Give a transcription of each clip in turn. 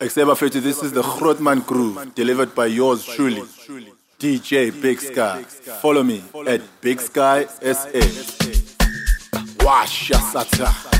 Except for this is the Grootman Groove, delivered by yours truly, DJ Big Sky. Follow me at Big Sky SA. Wash Sata.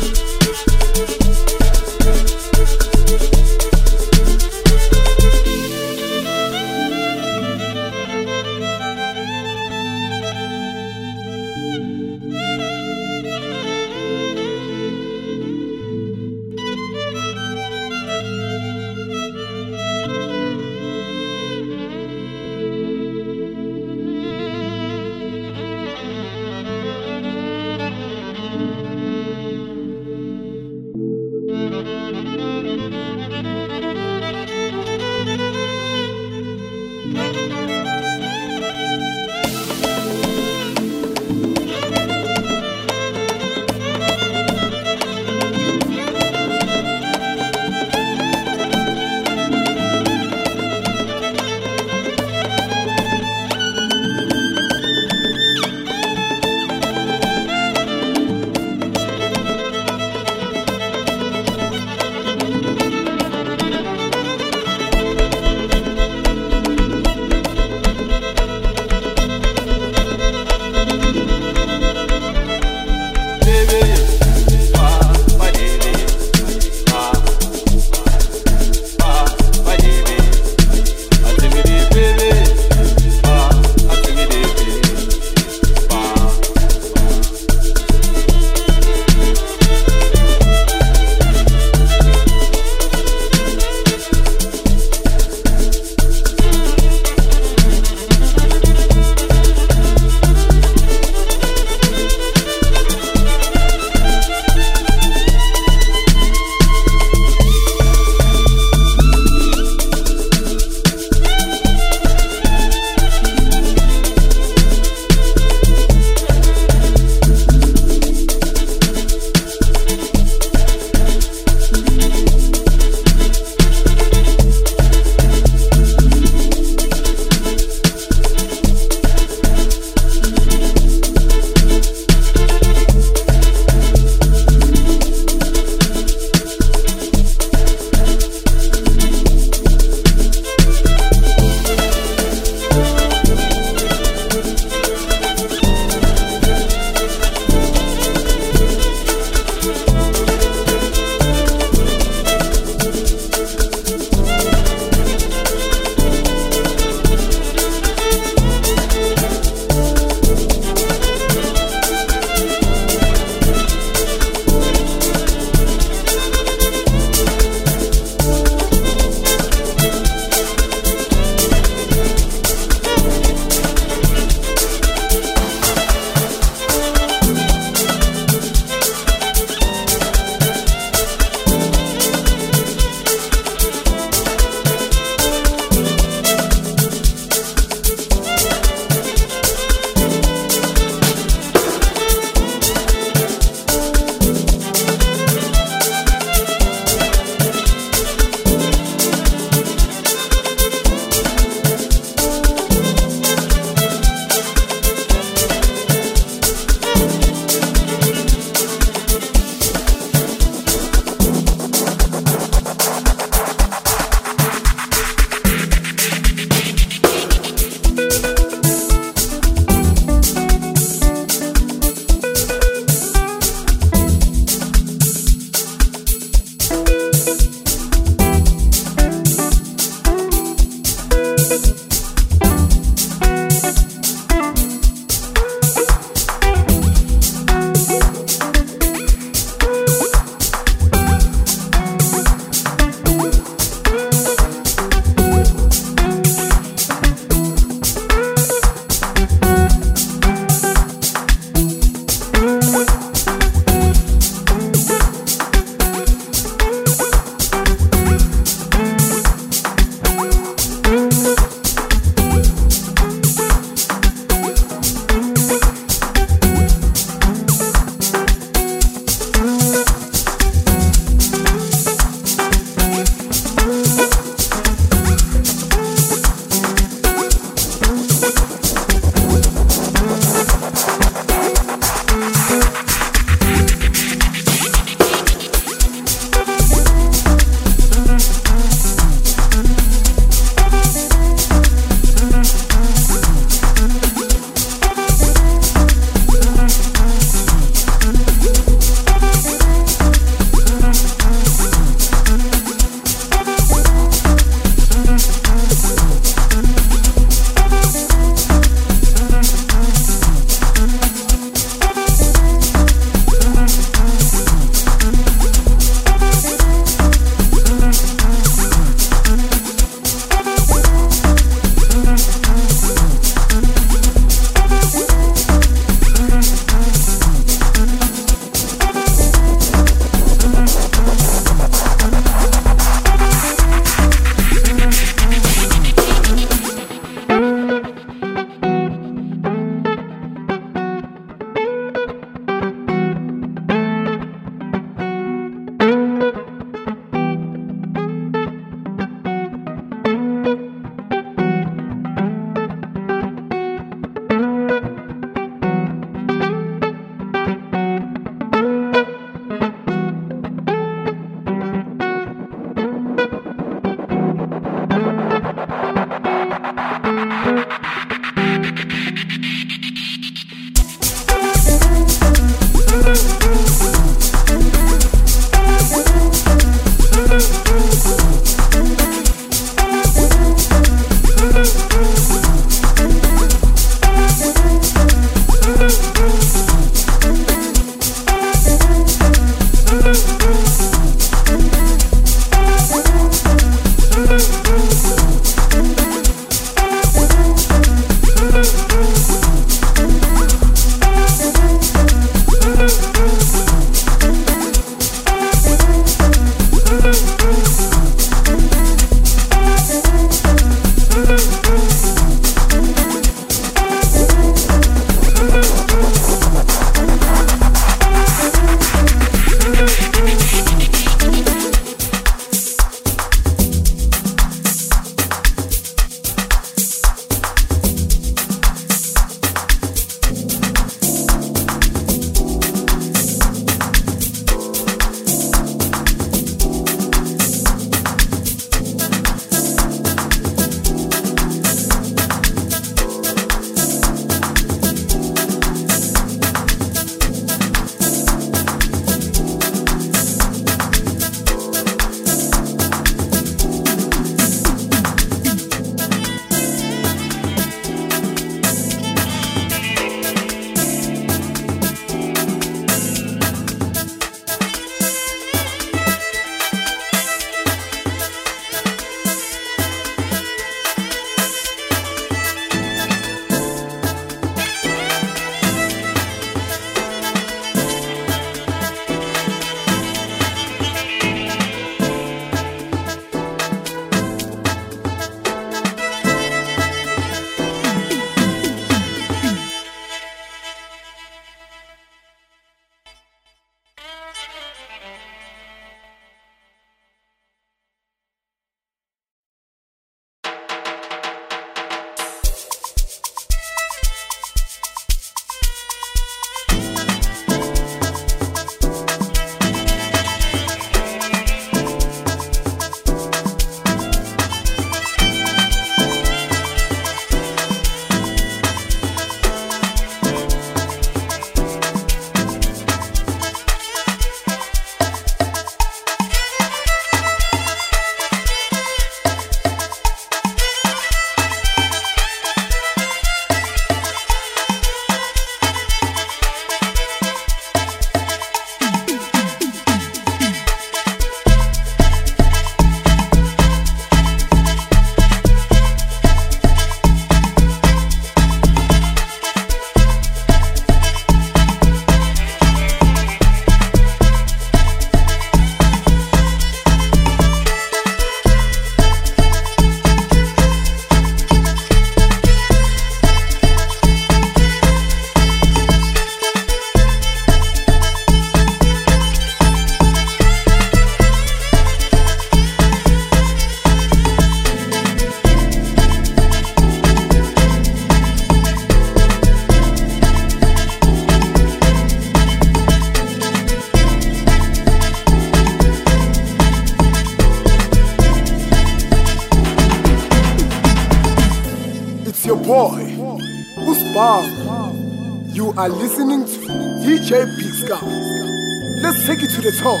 to the top.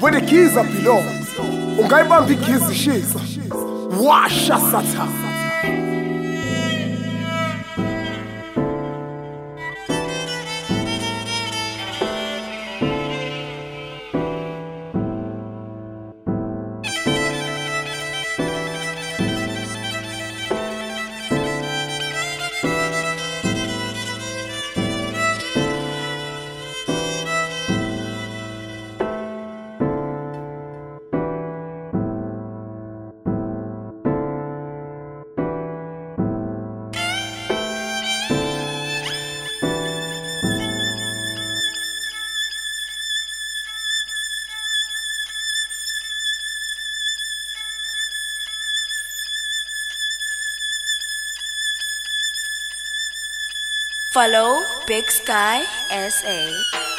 When the keys are below ungayibamba igizishisa washa satan. Follow Big Sky SA.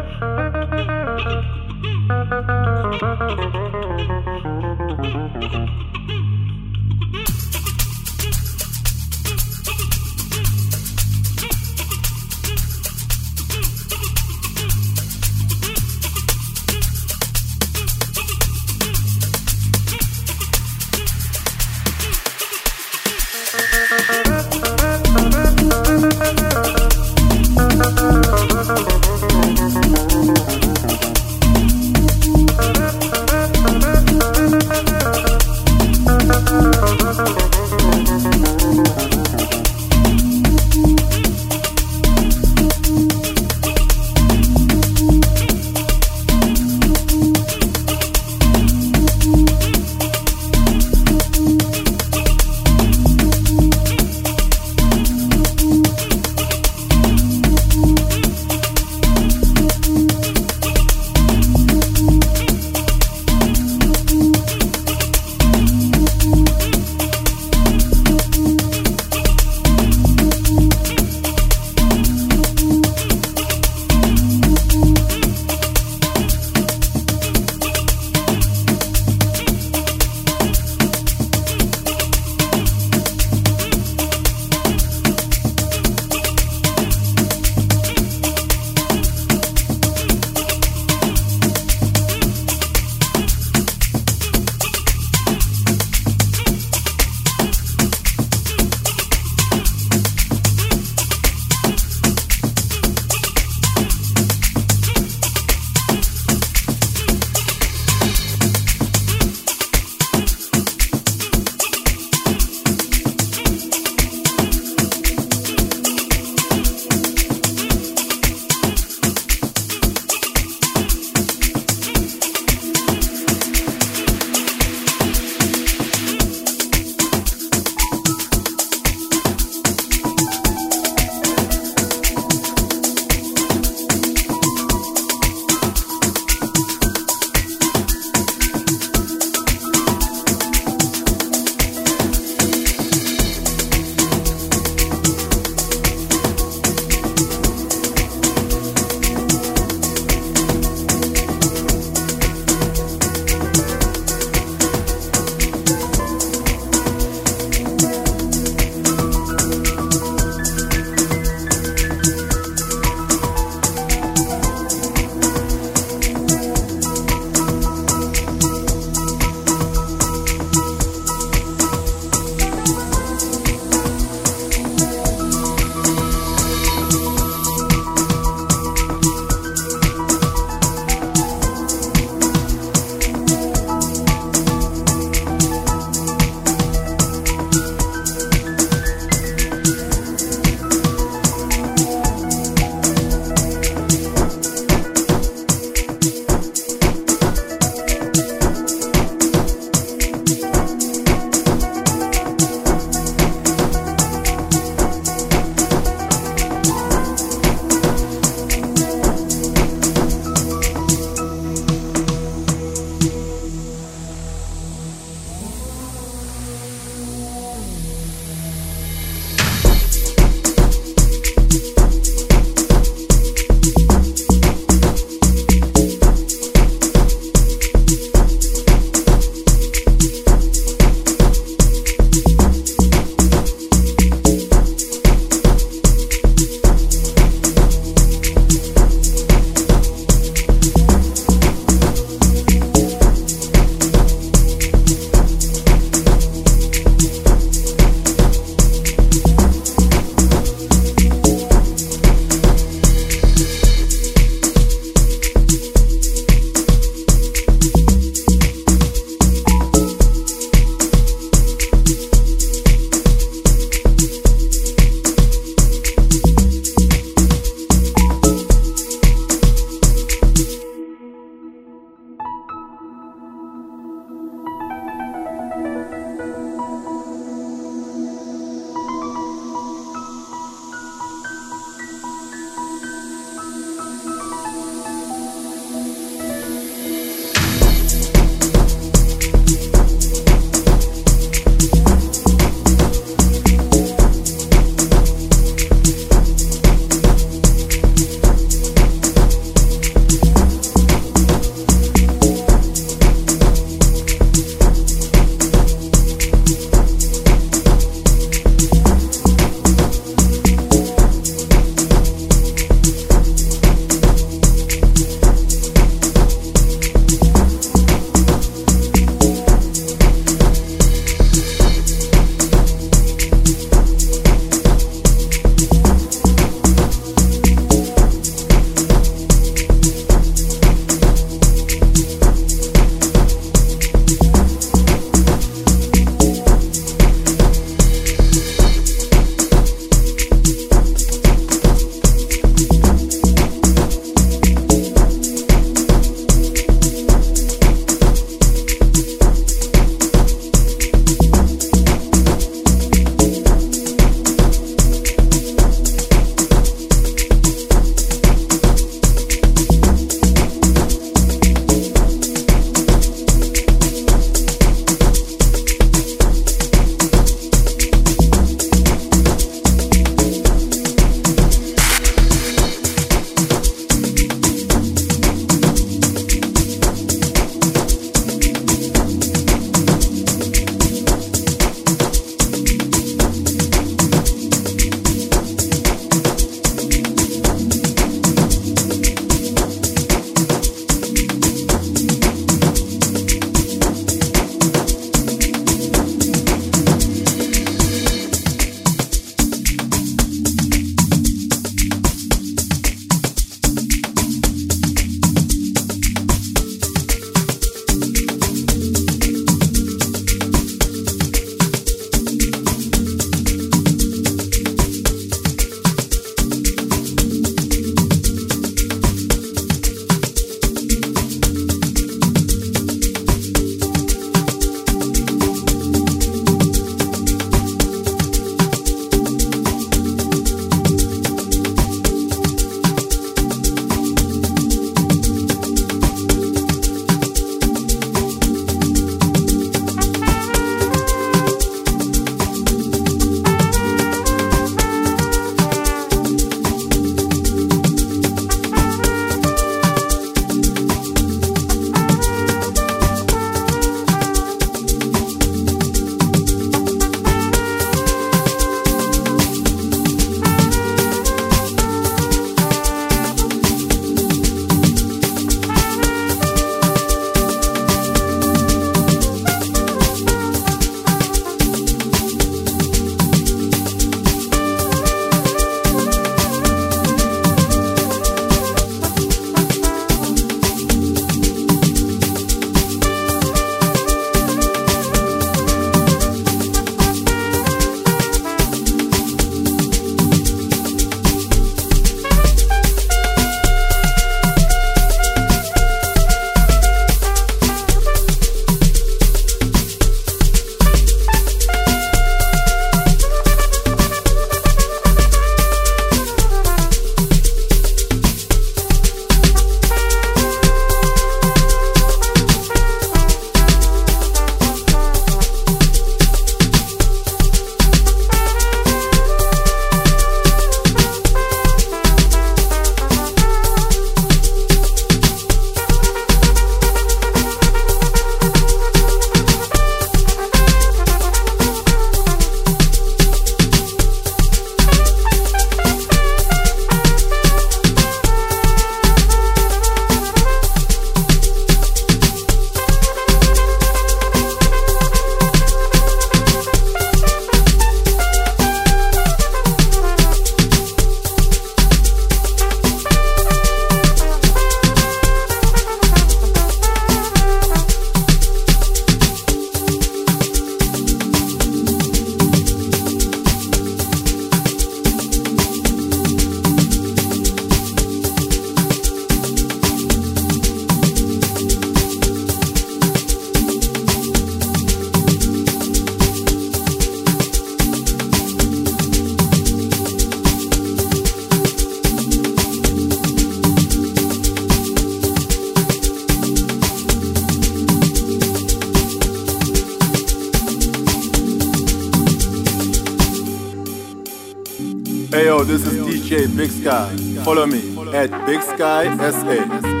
Sky. Follow me at Big Sky SA.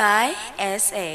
Sky SA.